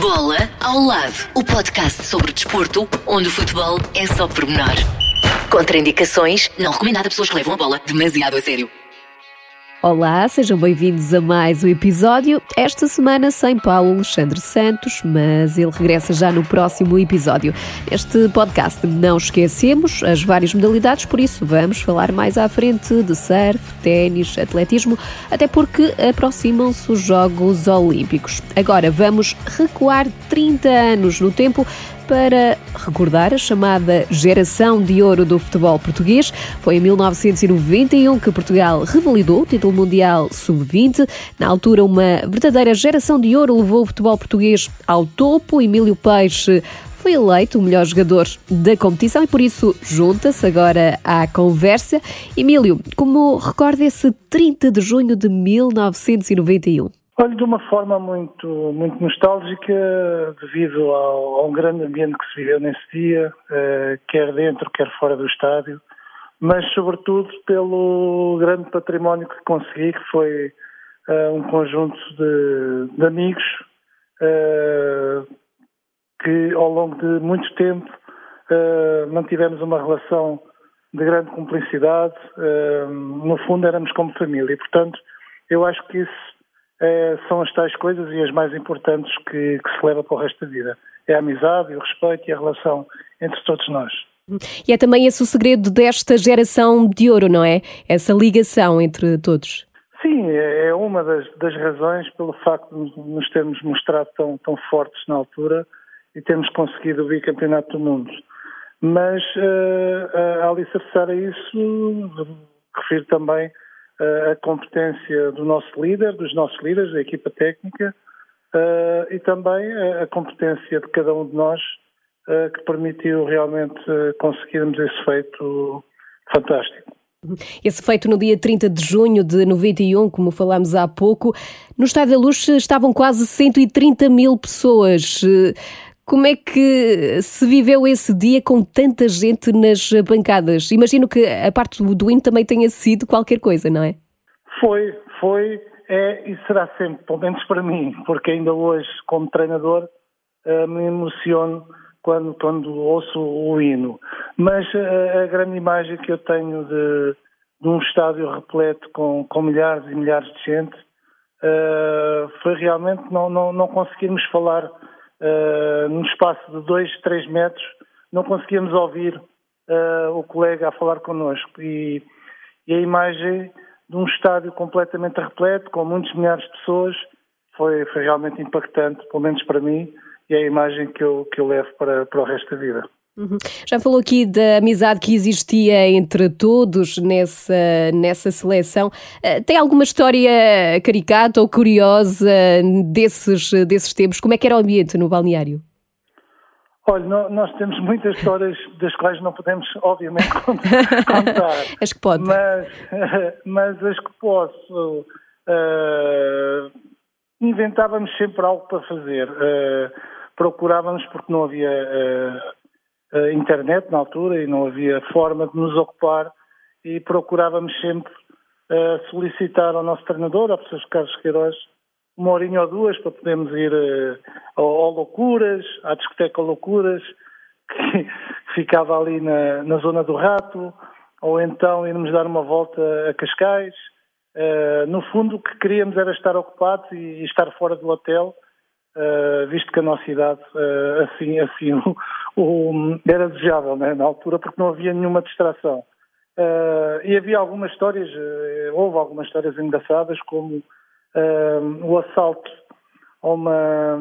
Bola ao lado, o podcast sobre desporto, onde o futebol é só pormenor. Contraindicações, não recomendado a pessoas que levam a bola demasiado a sério. Olá, sejam bem-vindos a mais um episódio. Esta semana sem Paulo Alexandre Santos, mas ele regressa já no próximo episódio. Este podcast não esquecemos as várias modalidades, por isso vamos falar mais à frente de surf, ténis, atletismo, até porque aproximam-se os Jogos Olímpicos. Agora vamos recuar 30 anos no tempo para recordar a chamada geração de ouro do futebol português. Foi em 1991 que Portugal revalidou o título mundial sub-20. Na altura, uma verdadeira geração de ouro levou o futebol português ao topo. Emílio Peixe foi eleito o melhor jogador da competição e por isso junta-se agora à conversa. Emílio, como recorda esse 30 de junho de 1991? Olho de uma forma muito, muito nostálgica, devido ao, ao grande ambiente que se viveu nesse dia, eh, quer dentro, quer fora do estádio, mas sobretudo pelo grande património que consegui, que foi eh, um conjunto de, de amigos eh, que ao longo de muito tempo mantivemos uma relação de grande cumplicidade, no fundo éramos como família, e portanto eu acho que isso é, são as tais coisas e as mais importantes que, que se leva para o resto da vida. É a amizade, o respeito e a relação entre todos nós. E é também esse o segredo desta geração de ouro, não é? Essa ligação entre todos. Sim, é, é uma das, das razões pelo facto de nos termos mostrado tão, tão fortes na altura e termos conseguido o bicampeonato do mundo. Mas uh, a alicerçar a isso, refiro também a competência do nosso líder, dos nossos líderes, da equipa técnica, e também a competência de cada um de nós que permitiu realmente conseguirmos esse feito fantástico. Esse feito no dia 30 de junho de 91, como falámos há pouco, no Estádio da Luz estavam quase 130 mil pessoas. Como é que se viveu esse dia com tanta gente nas bancadas? Imagino que a parte do hino também tenha sido qualquer coisa, não é? Foi, foi, é e será sempre, pelo menos para mim, porque ainda hoje, como treinador, uh, me emociono quando, quando ouço o hino. Mas uh, a grande imagem que eu tenho de, de um estádio repleto com, com milhares e milhares de gente uh, foi realmente não, não, não conseguirmos falar uh, num espaço de 2, 3 metros, não conseguíamos ouvir uh, o colega a falar connosco. E, e, a imagem de um estádio completamente repleto, com muitos milhares de pessoas, foi, foi realmente impactante, pelo menos para mim, e é a imagem que eu, que eu levo para, para o resto da vida. Uhum. Já falou aqui da amizade que existia entre todos nessa, nessa seleção. Uh, tem alguma história caricata ou curiosa desses, desses tempos? Como é que era o ambiente no balneário? Olha, nós temos muitas histórias das quais não podemos, obviamente, contar. as que pode. Mas, mas as que posso. Uh, inventávamos sempre algo para fazer. Uh, procurávamos, porque não havia uh, internet na altura e não havia forma de nos ocupar, e procurávamos sempre solicitar ao nosso treinador, ao professor Carlos Queiroz, uma horinha ou duas para podermos ir uh, ao, ao, Loucuras, à discoteca Loucuras, que, ficava ali na, na, zona do Rato, ou então irmos dar uma volta a Cascais. Uh, no fundo, o que queríamos era estar ocupados e, e estar fora do hotel, uh, visto que a nossa idade assim, assim o, o, era desejável né, na altura, porque não havia nenhuma distração. e havia algumas histórias, houve algumas histórias engraçadas, como uh, o assalto a uma,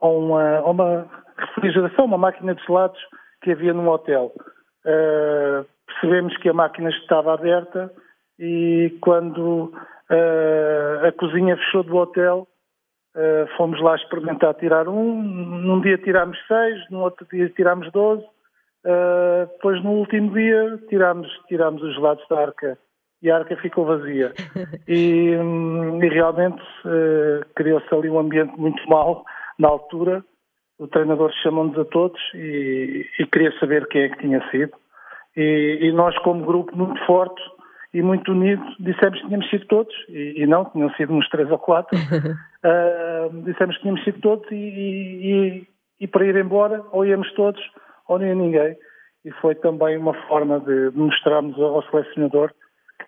a uma, a uma refrigeração, uma máquina de gelados que havia num hotel. Uh, percebemos que a máquina estava aberta e quando uh, a cozinha fechou do hotel, uh, fomos lá experimentar tirar um. Num dia tirámos seis, no outro dia tirámos doze. depois no último dia tirámos, tirámos os gelados da arca e a arca ficou vazia. E, hum, e realmente uh, criou-se ali um ambiente muito mau na altura. O treinador chamou-nos a todos e, e, queria saber quem é que tinha sido. E, e, nós, como grupo muito forte e muito unido, dissemos que tínhamos sido todos. E, não, tinham sido uns três ou quatro. uh, dissemos que tínhamos sido todos e, para ir embora, ou íamos todos, ou nem ninguém. E foi também uma forma de mostrarmos ao selecionador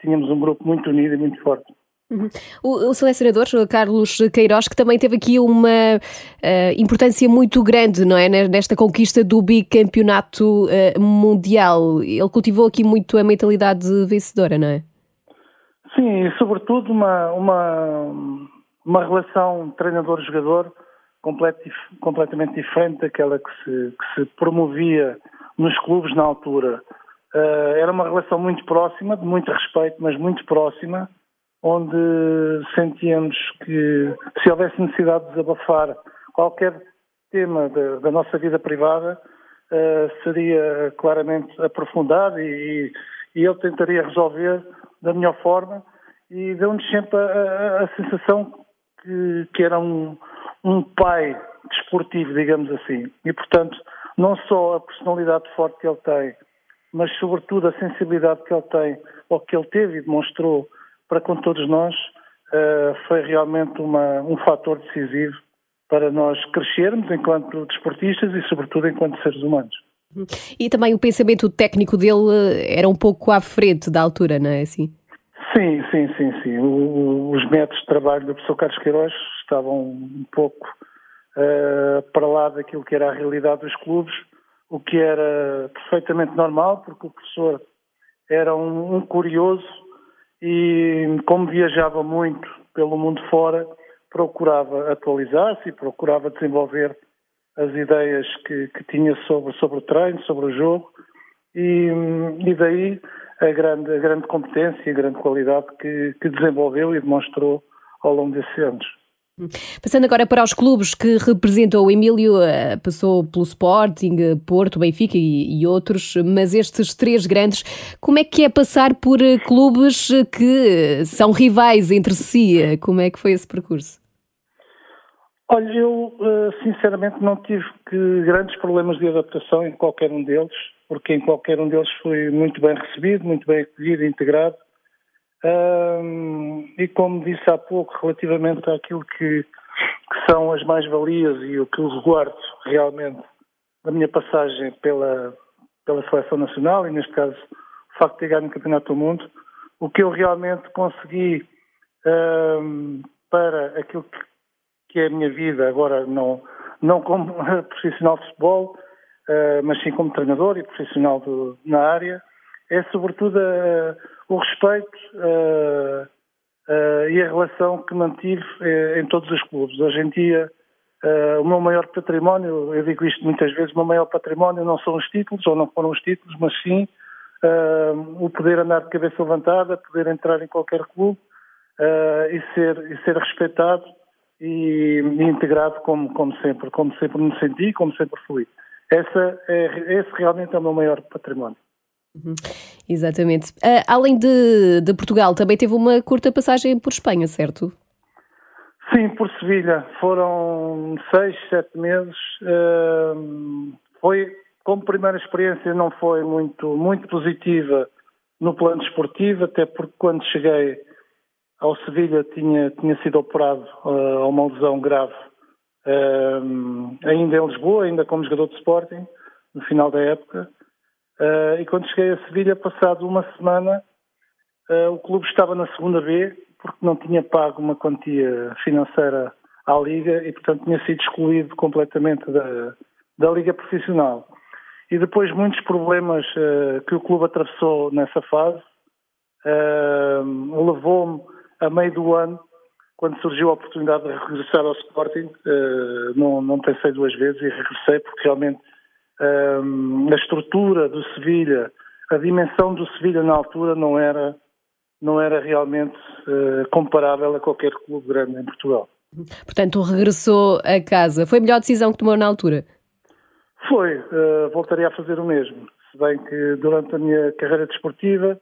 tínhamos um grupo muito unido e muito forte. Uhum. O, o, selecionador Carlos Queiroz, que também teve aqui uma uh, importância muito grande, não é? Nesta conquista do bicampeonato uh, mundial. Ele cultivou aqui muito a mentalidade vencedora, não é? Sim, e sobretudo uma, uma, uma relação treinador-jogador complet, completamente diferente daquela que se, que se promovia nos clubes na altura. Uh, era uma relação muito próxima, de muito respeito, mas muito próxima onde sentíamos que se houvesse necessidade de desabafar qualquer tema da, da nossa vida privada, uh, seria claramente aprofundado e, e, ele tentaria resolver da melhor forma e deu-nos sempre a, a, a sensação que, que era um, um pai desportivo, digamos assim. E, portanto, não só a personalidade forte que ele tem, mas, sobretudo, a sensibilidade que ele tem, ou que ele teve e demonstrou para com todos nós, uh, foi realmente uma, um fator decisivo para nós crescermos enquanto desportistas e, sobretudo, enquanto seres humanos. E também o pensamento técnico dele eh, era um pouco à frente da altura, não é assim? Sim, sim, sim, sim. O, os métodos de trabalho do professor Carlos Queiroz estavam um pouco uh, para lá daquilo que era a realidade dos clubes, o que era perfeitamente normal, porque o professor era um, um curioso e como viajava muito pelo mundo fora, procurava atualizar-se e procurava desenvolver as ideias que, que, tinha sobre, sobre o treino, sobre o jogo e, e daí a grande, a grande competência e a grande qualidade que, que desenvolveu e demonstrou ao longo desses anos. Passando agora para os clubes que representou o Emílio, eh, passou pelo Sporting, Porto, Benfica e, e, outros, mas estes três grandes, como é que é passar por eh, clubes que são rivais entre si? Como é que foi esse percurso? Olha, eu eh, sinceramente não tive grandes problemas de adaptação em qualquer um deles, porque em qualquer um deles fui muito bem recebido, muito bem acolhido, integrado um, e como disse há pouco, relativamente àquilo que, que são as mais-valias e o que eu resguardo realmente da minha passagem pela, pela seleção nacional, e neste caso o facto de ter ganho no Campeonato do Mundo, o que eu realmente consegui um, para aquilo que, que, é a minha vida, agora não, não como profissional de futebol, uh, mas sim como treinador e profissional na área, é sobretudo uh, o respeito uh, uh, e a relação que mantive em todos os clubes. Hoje em dia, o meu maior património, eu digo isto muitas vezes, o meu maior património não são os títulos, ou não foram os títulos, mas sim o poder andar de cabeça levantada, poder entrar em qualquer clube e, ser, e ser respeitado e, e integrado como, como sempre, como sempre me senti, como sempre fui. Essa é, esse realmente é o meu maior património. Uhum. Exatamente. Uh, além de, de, Portugal, também teve uma curta passagem por Espanha, certo? Sim, por Sevilha. Foram seis, sete meses. Uh, foi, como primeira experiência, não foi muito, muito positiva no plano esportivo, até porque quando cheguei ao Sevilha tinha, tinha sido operado uh, a uma lesão grave, ainda em Lisboa, ainda como jogador de Sporting, no final da época. Uh, e quando cheguei a Sevilha, passado uma semana, uh, o clube estava na segunda B, porque não tinha pago uma quantia financeira à Liga e, portanto, tinha sido excluído completamente da, da Liga Profissional. E depois muitos problemas uh, que o clube atravessou nessa fase levou-me a meio do ano, quando surgiu a oportunidade de regressar ao Sporting, não, não pensei duas vezes e regressei porque realmente um, a estrutura do Sevilha, a dimensão do Sevilha na altura não era, não era realmente uh, comparável a qualquer clube grande em Portugal. Portanto, regressou a casa. Foi a melhor decisão que tomou na altura? Foi. Uh, voltaria a fazer o mesmo. Se bem que durante a minha carreira desportiva,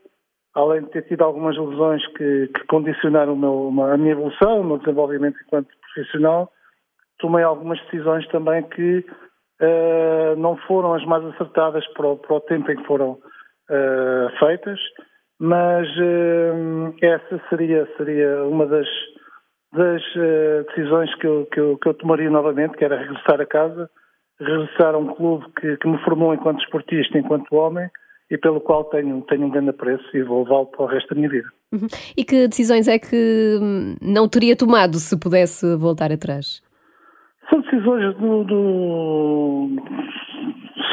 além de ter tido algumas lesões que, que condicionaram meu, uma, a minha evolução, o meu desenvolvimento enquanto profissional, tomei algumas decisões também que uh, não foram as mais acertadas para o, para o tempo em que foram uh, feitas, mas uh, essa seria, seria uma das, das decisões que eu, que, eu, que eu tomaria novamente, que era regressar a casa, regressar a um clube que, que me formou enquanto esportista, enquanto homem, e pelo qual tenho, tenho um grande apreço e vou levá-lo para o resto da minha vida. Uhum. E que decisões é que hum, não teria tomado se pudesse voltar atrás? São decisões do, do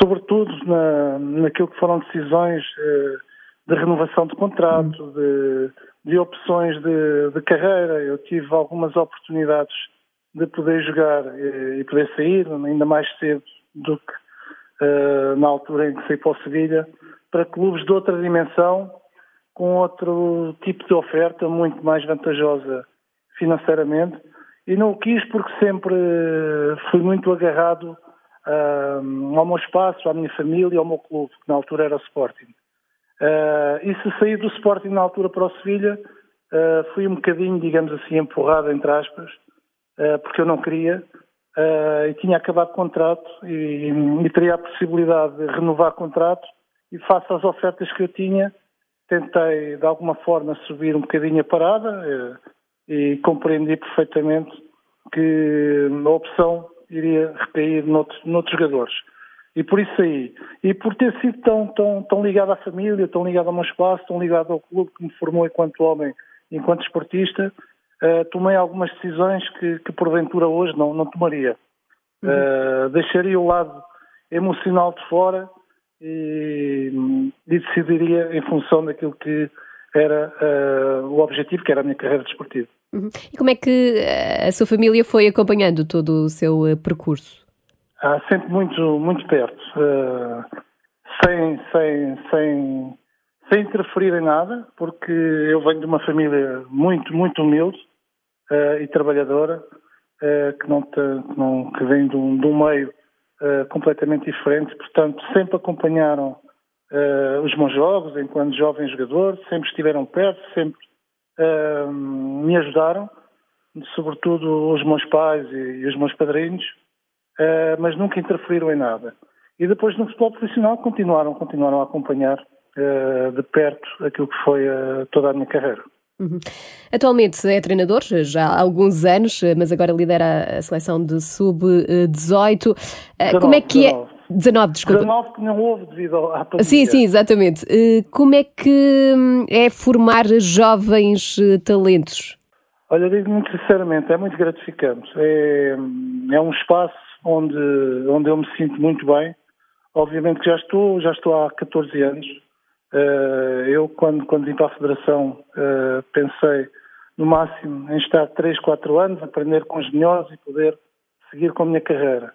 sobretudo na, naquilo que foram decisões eh, de renovação de contrato, de, de opções de, de, carreira. Eu tive algumas oportunidades de poder jogar e, e poder sair, ainda mais cedo do que uh, na altura em que saí para o Sevilha para clubes de outra dimensão, com outro tipo de oferta muito mais vantajosa financeiramente. E não o quis porque sempre fui muito agarrado uh, ao meu espaço, à minha família, ao meu clube, que na altura era o Sporting. Uh, e se saí do Sporting na altura para o Sevilha, uh, fui um bocadinho, digamos assim, empurrado, entre aspas, porque eu não queria, e tinha acabado contrato e, e teria a possibilidade de renovar contrato e face às ofertas que eu tinha, tentei de alguma forma subir um bocadinho a parada eh, e compreendi perfeitamente que a opção iria recair noutros, noutros jogadores. E por isso aí, e por ter sido tão, tão, tão ligado à família, tão ligado ao meu espaço, tão ligado ao clube que me formou enquanto homem, enquanto esportista, uh, tomei algumas decisões que, que porventura hoje não, não tomaria. Uhum. Uh, deixaria o lado emocional de fora e, e decidiria em função daquilo que era uh, o objetivo, que era a minha carreira desportiva. Uhum. E como é que eh, a sua família foi acompanhando todo o seu uh, percurso? Ah, sempre muito, muito perto, uh, sem, sem, sem, sem interferir em nada, porque eu venho de uma família muito, muito humilde e trabalhadora, que, não, que, não, que vem de um, de um meio uh, completamente diferentes, portanto, sempre acompanharam uh, os meus jogos enquanto jovem jogador, sempre estiveram perto, sempre uh, me ajudaram, sobretudo os meus pais e, e os meus padrinhos, mas nunca interferiram em nada. E depois no futebol profissional continuaram, continuaram a acompanhar de perto aquilo que foi toda a minha carreira. Uhum. Atualmente é treinador, já há alguns anos, mas agora lidera a seleção de sub-18. Eh, como é que 19. é? 19, desculpa. 19 que não houve devido à pandemia. Sim, sim, exatamente. Eh, como é que hum, é formar jovens eh, talentos? Olha, digo muito sinceramente, é muito gratificante. É, é um espaço onde, onde eu me sinto muito bem. Obviamente que já estou, já estou há 14 anos Uh, eu, quando, quando vim para a Federação, pensei no máximo em estar 3, 4 anos, aprender com os melhores e poder seguir com a minha carreira.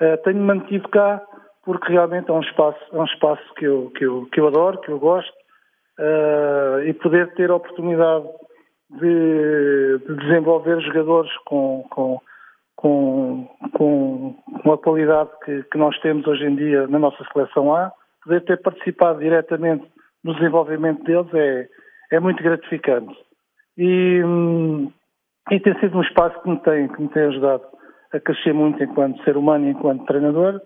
Uh, tenho mantido cá porque realmente é um espaço, é um espaço que, eu, que, eu, que eu adoro, que eu gosto, e poder ter a oportunidade de, de desenvolver jogadores com, com, com, com, a qualidade que, que nós temos hoje em dia na nossa seleção A, poder ter participado diretamente no desenvolvimento deles é, é muito gratificante. E, hum, e tem sido um espaço que me, tem, que me tem ajudado a crescer muito enquanto ser humano e enquanto treinador.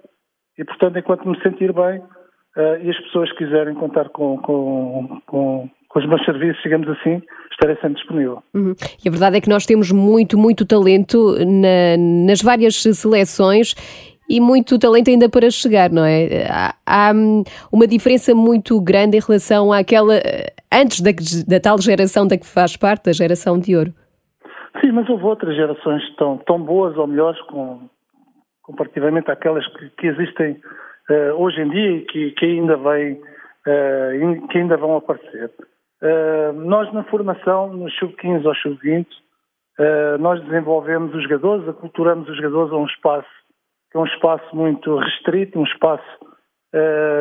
E, portanto, enquanto me sentir bem uh, e as pessoas quiserem contar com, com, com, com os meus serviços, digamos assim, estarei sempre disponível. Uhum. E a verdade é que nós temos muito, muito talento na, nas várias seleções e muito talento ainda para chegar, não é? Há, há, hum, uma diferença muito grande em relação àquela antes da, da, tal geração da que faz parte, da geração de ouro. Sim, mas houve outras gerações tão, tão boas ou melhores com, comparativamente àquelas que, que existem uh, hoje em dia e que, que ainda vêm, uh, que ainda vão aparecer. Uh, nós na formação, no sub-15 ou sub-20, nós desenvolvemos os jogadores, aculturamos os jogadores a um espaço é um espaço muito restrito, um espaço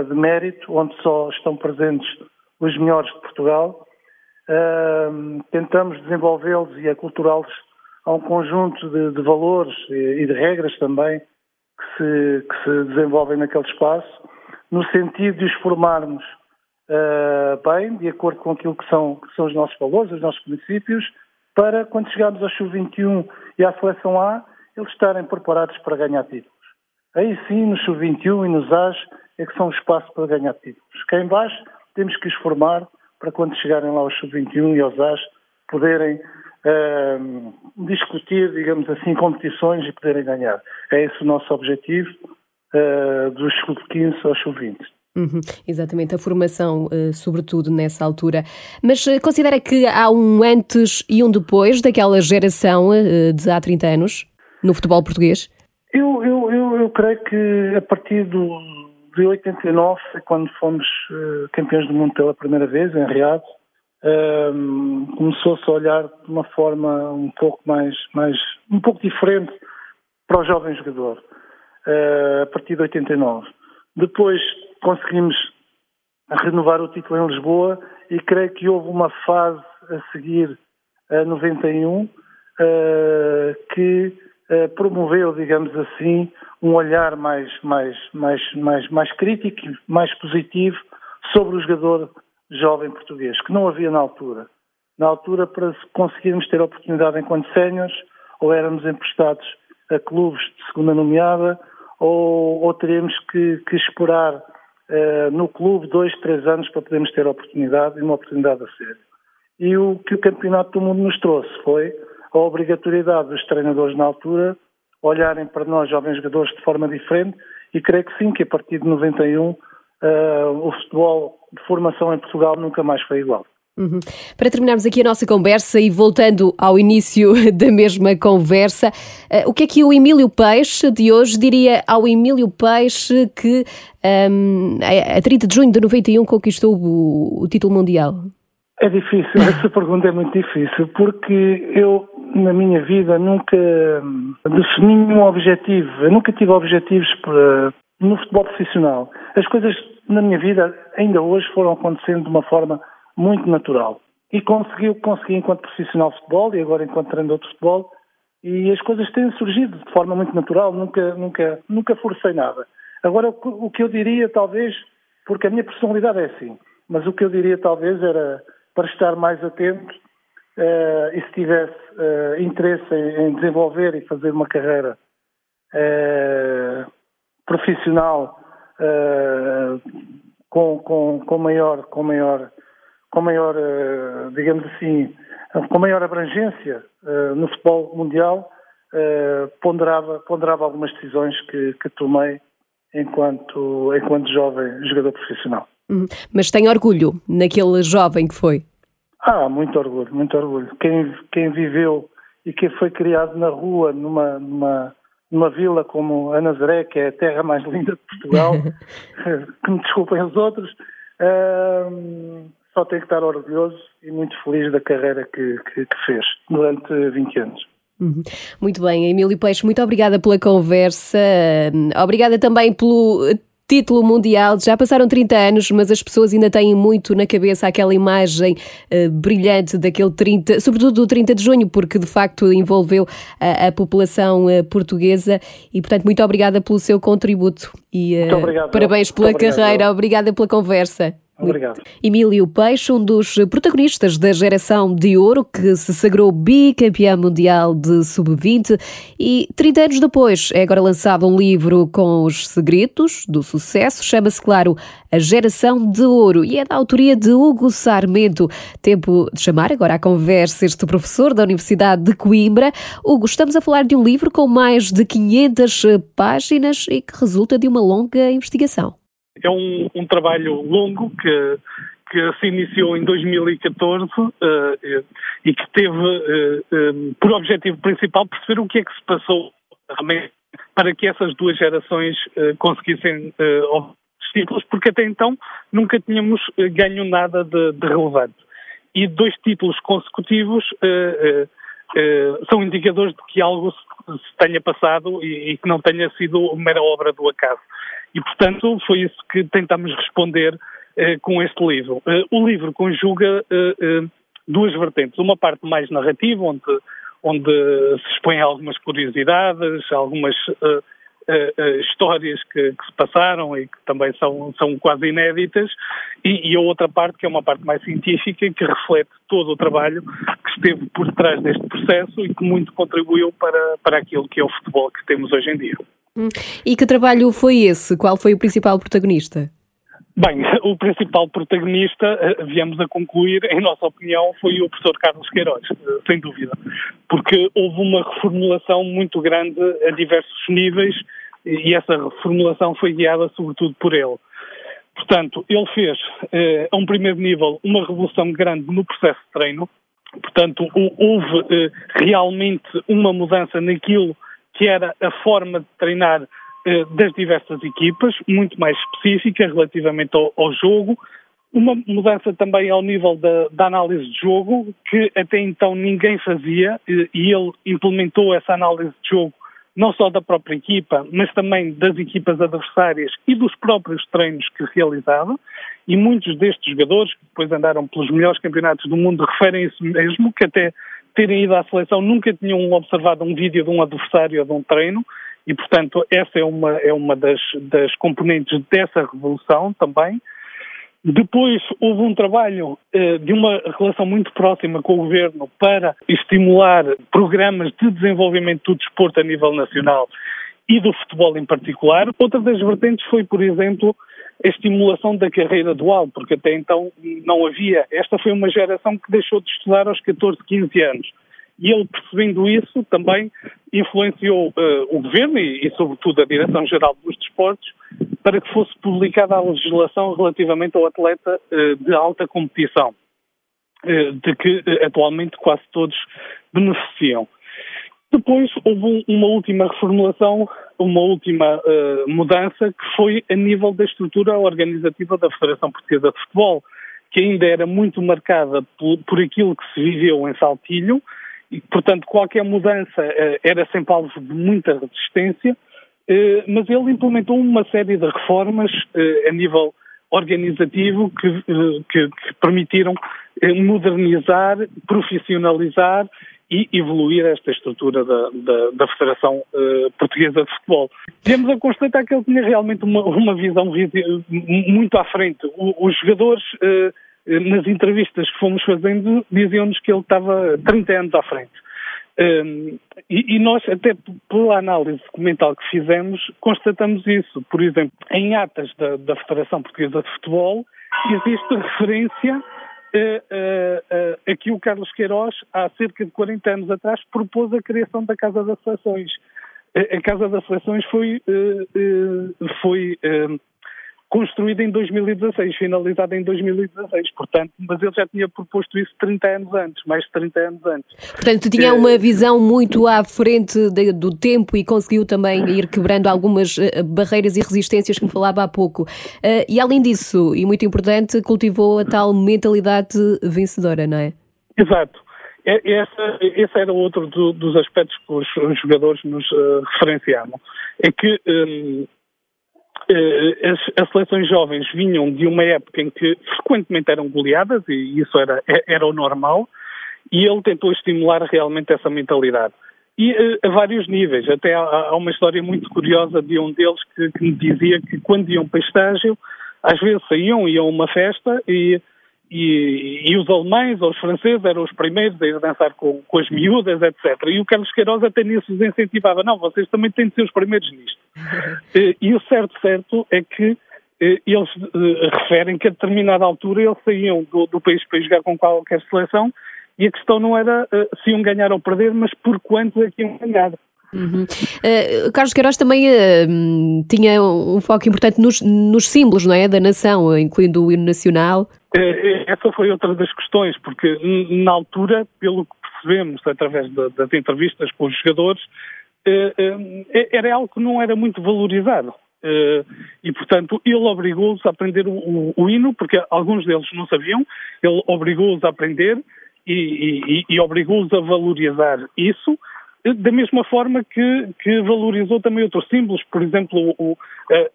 de mérito, onde só estão presentes os melhores de Portugal. Tentamos desenvolvê-los e aculturá-los a um conjunto de, de valores e, e, de regras também que se, que se, desenvolvem naquele espaço, no sentido de os formarmos uh, bem, de acordo com aquilo que são, que são os nossos valores, os nossos princípios, para quando chegarmos ao Sub-21 e à Seleção A, eles estarem preparados para ganhar títulos. Aí sim, no Sub-21 e nos AS, é que são o espaço para ganhar títulos. Cá em baixo, temos que os formar para quando chegarem lá aos Sub-21 e aos AS, poderem uh, discutir, digamos assim, competições e poderem ganhar. É esse o nosso objetivo, uh, dos sub-15 aos sub-20. Uhum, exatamente, a formação, uh, sobretudo nessa altura. Mas uh, considera que há um antes e um depois daquela geração de há 30 anos no futebol português? Eu, eu, eu, eu creio que a partir do, de 89, quando fomos campeões do mundo pela primeira vez, em Riad, ehm, começou-se a olhar de uma forma um pouco mais, mais um pouco diferente para o jovem jogador, a partir de 89. Depois conseguimos renovar o título em Lisboa e creio que houve uma fase a seguir a 91 uh, que uh, promoveu, digamos assim, um olhar mais, mais, mais, mais, mais crítico, mais positivo sobre o jogador jovem português, que não havia na altura. Na altura, para conseguirmos ter oportunidade enquanto séniores, ou éramos emprestados a clubes de segunda nomeada, ou, ou teríamos que, que esperar uh, no clube dois, três anos para podermos ter oportunidade e uma oportunidade a sério. E o que o Campeonato do Mundo nos trouxe foi a obrigatoriedade dos treinadores na altura olharem para nós, jovens jogadores, de forma diferente e creio que sim, que a partir de 91 uh, eh, o futebol de formação em Portugal nunca mais foi igual. Uhum. Para terminarmos aqui a nossa conversa e voltando ao início da mesma conversa, uh, o que é que o Emílio Peixe de hoje diria ao Emílio Peixe que um, a 30 de junho de 91 conquistou o, o título mundial? É difícil, essa pergunta é muito difícil, porque eu, na minha vida, nunca defini nenhum objetivo, eu nunca tive objetivos para, no futebol profissional. As coisas na minha vida, ainda hoje, foram acontecendo de uma forma muito natural. E conseguiu, consegui enquanto profissional de futebol e agora enquanto treinador de futebol e as coisas têm surgido de forma muito natural, nunca, nunca, nunca forcei nada. Agora, o que eu diria, talvez, porque a minha personalidade é assim, mas o que eu diria, talvez, era para estar mais atento e se tivesse uh, interesse em, desenvolver e fazer uma carreira uh, profissional com, com, com, maior, com maior com maior, eh, digamos assim, com maior abrangência eh, no futebol mundial, eh, ponderava, ponderava algumas decisões que, que tomei enquanto, enquanto jovem jogador profissional. Uhum. Mas tem orgulho naquele jovem que foi? Ah, muito orgulho, muito orgulho. Quem, quem viveu e quem foi criado na rua, numa, numa, numa vila como a Nazaré, que é a terra mais linda de Portugal, que me desculpem os outros, uh, só tem que estar orgulhoso e muito feliz da carreira que, que, que fez durante 20 anos. Uhum. Muito bem, Emílio Peixe, muito obrigada pela conversa, obrigada também pelo título mundial. Já passaram 30 anos, mas as pessoas ainda têm muito na cabeça aquela imagem uh, brilhante daquele 30, sobretudo do 30 de junho, porque de facto envolveu a, a população uh, portuguesa. E portanto, muito obrigada pelo seu contributo e uh, obrigado, parabéns pela carreira. Obrigada pela conversa. Obrigado. Emílio Peixe, um dos protagonistas da geração de ouro que se sagrou bicampeão mundial de sub-20 e 30 anos depois é agora lançado um livro com os segredos do sucesso, chama-se, claro, A Geração de Ouro e é da autoria de Hugo Sarmento. Tempo de chamar agora à conversa este professor da Universidade de Coimbra. Hugo, estamos a falar de um livro com mais de 500 páginas e que resulta de uma longa investigação é um, um trabalho longo que, que se iniciou em 2014 uh, eh, e que teve uh, um, por objetivo principal perceber o que é que se passou para que essas duas gerações uh, conseguissem uh, títulos, porque até então nunca tínhamos ganho nada de, de relevante. E dois títulos consecutivos são indicadores de que algo se, se tenha passado e, e, que não tenha sido mera obra do acaso. E, portanto, foi isso que tentamos responder eh, com este livro. Eh, o livro conjuga eh, eh duas vertentes. Uma parte mais narrativa, onde, onde se expõem algumas curiosidades, algumas eh, eh, histórias que, que, se passaram e que também são, são quase inéditas, e, e, a outra parte, que é uma parte mais científica, que reflete todo o trabalho que esteve por trás deste processo e que muito contribuiu para, para aquilo que é o futebol que temos hoje em dia. E que trabalho foi esse? Qual foi o principal protagonista? Bem, o principal protagonista, eh, viemos a concluir, em nossa opinião, foi o professor Carlos Queiroz, eh, sem dúvida, porque houve uma reformulação muito grande a diversos níveis e essa reformulação foi guiada sobretudo por ele. Portanto, ele fez, eh, a um primeiro nível, uma revolução grande no processo de treino, portanto, houve realmente uma mudança naquilo que era a forma de treinar eh, das diversas equipas, muito mais específica relativamente ao, ao jogo, uma mudança também ao nível da, da, análise de jogo, que até então ninguém fazia, e, e ele implementou essa análise de jogo não só da própria equipa, mas também das equipas adversárias e dos próprios treinos que realizava. E muitos destes jogadores, que depois andaram pelos melhores campeonatos do mundo, referem isso mesmo, que até terem ido à seleção nunca tinham observado um vídeo de um adversário ou de um treino, e, portanto, essa é uma, é uma das, das componentes dessa revolução também. Depois houve um trabalho eh, de uma relação muito próxima com o governo para estimular programas de desenvolvimento do desporto a nível nacional e do futebol em particular. Outra das vertentes foi, por exemplo, a estimulação da carreira dual, porque até então não havia. Esta foi uma geração que deixou de estudar aos 14, 15 anos e ele, percebendo isso, também influenciou uh, o governo e, e, sobretudo, a Direção-Geral dos Desportos para que fosse publicada a legislação relativamente ao atleta uh, de alta competição, uh, de que atualmente quase todos beneficiam. Depois houve uma última reformulação, uma última mudança, que foi a nível da estrutura organizativa da Federação Portuguesa de Futebol, que ainda era muito marcada por, por aquilo que se viveu em Saltilho, e, portanto, qualquer mudança uh, era sempre alvo de muita resistência, uh, mas ele implementou uma série de reformas uh, a nível organizativo que, que, que permitiram modernizar, profissionalizar e evoluir esta estrutura da, da, da Federação Portuguesa de Futebol. Temos a constatar que ele tinha realmente uma, uma visão muito à frente. O, os jogadores eh, nas entrevistas que fomos fazendo, diziam-nos que ele estava 30 anos à frente. Um, ehm, e, e, nós, até pela análise documental que fizemos, constatamos isso. Por exemplo, em atas da, da Federação Portuguesa de Futebol, existe referência a que o Carlos Queiroz, há cerca de 40 anos atrás, propôs a criação da Casa das Seleções. A Casa das Seleções foi, foi construída em 2016, finalizada em 2016, portanto, mas ele já tinha proposto isso 30 anos antes, mais de 30 anos antes. Portanto, tinha uma visão muito à frente de, do tempo e conseguiu também ir quebrando algumas uh, barreiras e resistências que me falava há pouco. Uh, e além disso, e muito importante, cultivou a tal mentalidade vencedora, não é? Exato. Essa, esse era outro do, dos aspectos que os, os jogadores nos uh, referenciavam. É que um, eh, as, as, seleções jovens vinham de uma época em que frequentemente eram goleadas, e isso era, é, era o normal, e ele tentou estimular realmente essa mentalidade. E uh, a vários níveis, até há, há, uma história muito curiosa de um deles que, que me dizia que quando iam para estágio, às vezes saíam, iam a uma festa e e, e, os alemães ou os franceses eram os primeiros a ir dançar com, com, as miúdas, etc. E o Carlos Queiroz até nisso os incentivava. Não, vocês também têm de ser os primeiros nisto. Eh, e o certo, certo é que eh, eles eh, referem que a determinada altura eles saíam do, do país para jogar com qualquer seleção e a questão não era se iam ganhar ou perder, mas por quantos é que iam ganhar. Uhum. Uh, Carlos Queiroz também uh, tinha um foco importante nos, nos, símbolos não é, da nação, incluindo o hino nacional. Uh, essa foi outra das questões, porque na altura, pelo que percebemos através das entrevistas com os jogadores, era algo que não era muito valorizado. e, portanto, ele obrigou-os a aprender o, o, o, hino, porque alguns deles não sabiam, ele obrigou-os a aprender e, e, e obrigou-os a valorizar isso, da mesma forma que, que, valorizou também outros símbolos, por exemplo, o,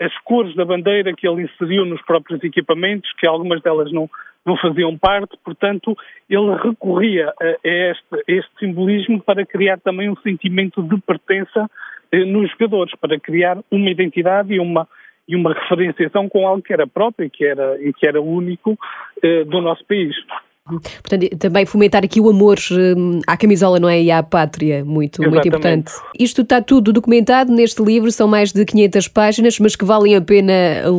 as cores da bandeira que ele inseriu nos próprios equipamentos, que algumas delas não, não faziam parte, portanto, ele recorria a, este, a este simbolismo para criar também um sentimento de pertença eh, nos jogadores, para criar uma identidade e uma, e uma referenciação com algo que era próprio e que era, e que era único eh, do nosso país. Portanto, também fomentar aqui o amor hum, à camisola, não é? E à pátria, muito, muito importante. Isto está tudo documentado neste livro, são mais de 500 páginas, mas que valem a pena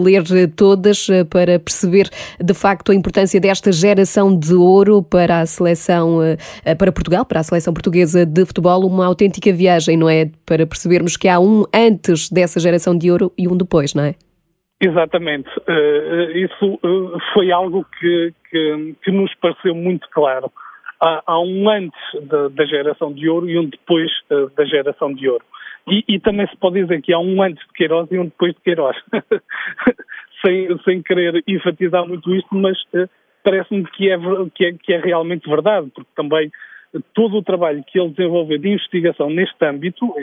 ler todas eh, para perceber de facto a importância desta geração de ouro para a seleção, eh, para Portugal, para a seleção portuguesa de futebol, uma autêntica viagem, não é? Para percebermos que há um antes dessa geração de ouro e um depois, não é? Exatamente. Uh, isso uh, foi algo que, que, que, nos pareceu muito claro. Há, há um antes da, da, geração de ouro e um depois uh, da geração de ouro. E, e, também se pode dizer que há um antes de Queiroz e um depois de Queiroz. sem, sem querer enfatizar muito isto, mas parece-me que é, que, é, que é realmente verdade, porque também todo o trabalho que ele desenvolveu de investigação neste âmbito,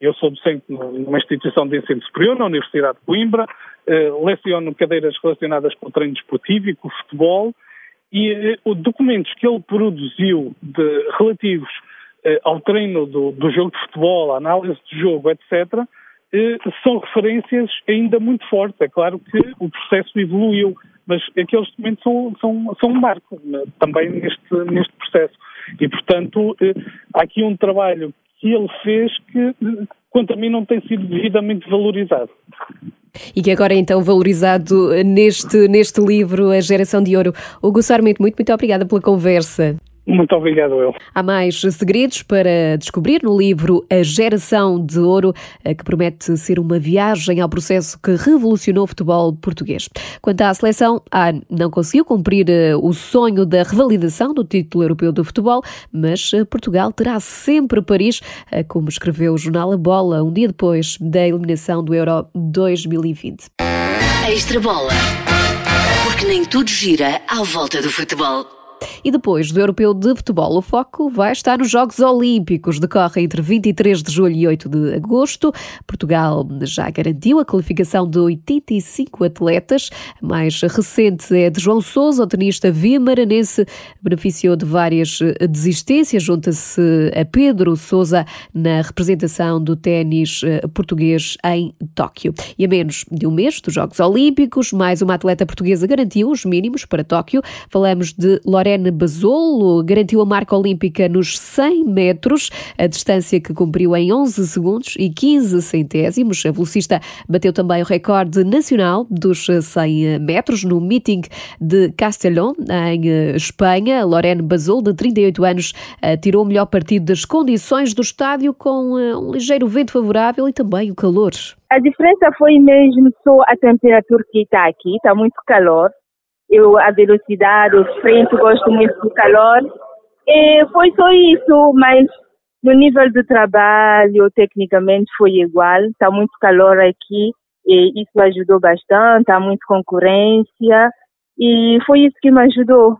eu sou docente numa instituição de ensino superior, na Universidade de Coimbra, eh, leciono cadeiras relacionadas com o treino desportivo e com o futebol, e eh, os documentos que ele produziu de, relativos eh, ao treino do, do, jogo de futebol, à análise de jogo, etc., são referências ainda muito fortes. É claro que o processo evoluiu, mas aqueles documentos são, são, são um marco né, também neste, neste processo. Portanto, eh, há aqui um trabalho que ele fez que, quanto a mim, não tem sido devidamente valorizado. E que agora é então valorizado neste, neste livro, A Geração de Ouro. Hugo Sarmento, muito, muito obrigada pela conversa. Muito obrigado, eu. Há mais segredos para descobrir no livro A Geração de Ouro, eh, que promete ser uma viagem ao processo que revolucionou o futebol português. Quanto à seleção, a não conseguiu cumprir eh, o sonho da revalidação do título europeu de futebol, mas eh, Portugal terá sempre Paris, como escreveu o jornal A Bola um dia depois da eliminação do Euro 2020. Extra Bola. Porque nem tudo gira à volta do futebol. E depois do Europeu de Futebol, o foco vai estar nos Jogos Olímpicos. Decorre entre 23 de julho e 8 de agosto. Portugal já garantiu a qualificação de 85 atletas. A mais recente é de João Sousa, o tenista vimaranense, beneficiou de várias desistências. Junta-se a Pedro Sousa na representação do ténis eh, português em Tóquio. E a menos de um mês dos Jogos Olímpicos, mais uma atleta portuguesa garantiu os mínimos para Tóquio. Falamos de Lorena Lorene Basolo garantiu a marca olímpica nos 100 metros, a distância que cumpriu em 11 segundos e 15 centésimos. A velocista bateu também o recorde nacional dos 100 metros no meeting de Castellón, em Espanha. Lorene Basolo, de 38 anos, eh, tirou o melhor partido das condições do estádio com eh, um ligeiro vento favorável e também o calor. A diferença foi mesmo só a temperatura que está aqui, está muito calor eu a velocidade, o frente, gosto muito do calor. E foi só isso, mas no nível do trabalho, tecnicamente foi igual. Está muito calor aqui e isso ajudou bastante, há muita concorrência e foi isso que me ajudou.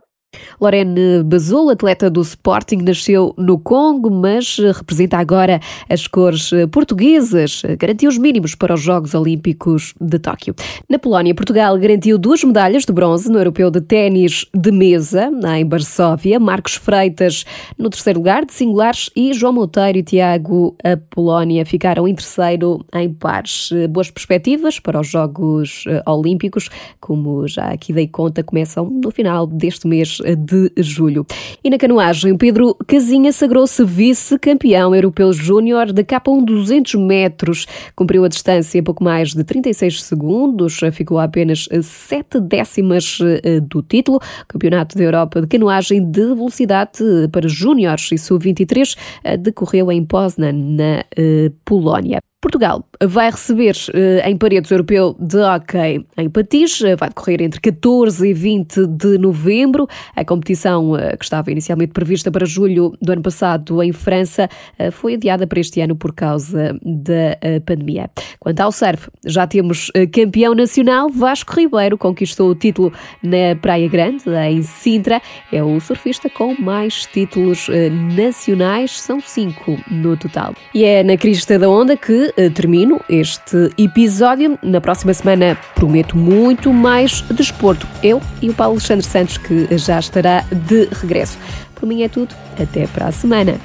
Lorene Bazul, atleta do Sporting, nasceu no Congo, mas representa agora as cores portuguesas. Garantiu os mínimos para os Jogos Olímpicos de Tóquio. Na Polónia, Portugal garantiu duas medalhas de bronze no Europeu de Ténis de Mesa, em Varsóvia. Marcos Freitas no terceiro lugar de singulares e João Monteiro e Tiago, a Polónia, ficaram em terceiro em pares. Boas perspectivas para os Jogos Olímpicos, como já aqui dei conta, começam no final deste mês de julho. E na canoagem, Pedro Casinha sagrou-se vice-campeão europeu júnior da capa 1 200 metros. Cumpriu a distância em pouco mais de 36 segundos, ficou a apenas 7 décimas eh, do título. Campeonato da Europa de canoagem de velocidade para júniores e sub-23 eh, decorreu em Poznan, na eh, Polónia. Portugal vai receber uh, em Paredes Europeu de Hockey em Patins, uh, vai decorrer entre 14 e 20 de novembro. A competição, uh, que estava inicialmente prevista para julho do ano passado em França, foi adiada para este ano por causa da pandemia. Quanto ao surf, já temos campeão nacional, Vasco Ribeiro conquistou o título na Praia Grande, em Sintra. É o surfista com mais títulos nacionais, são cinco no total. E é na crista da onda que eh, termino este episódio. Na próxima semana prometo muito mais desporto. Eu e o Paulo Alexandre Santos, que já estará de regresso. Por mim é tudo. Até para a semana.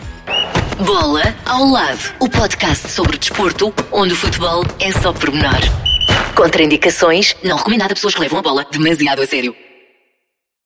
Bola ao lado, o podcast sobre desporto, onde o futebol é só pormenor. Contraindicações, não recomendado a pessoas que levam a bola demasiado a sério.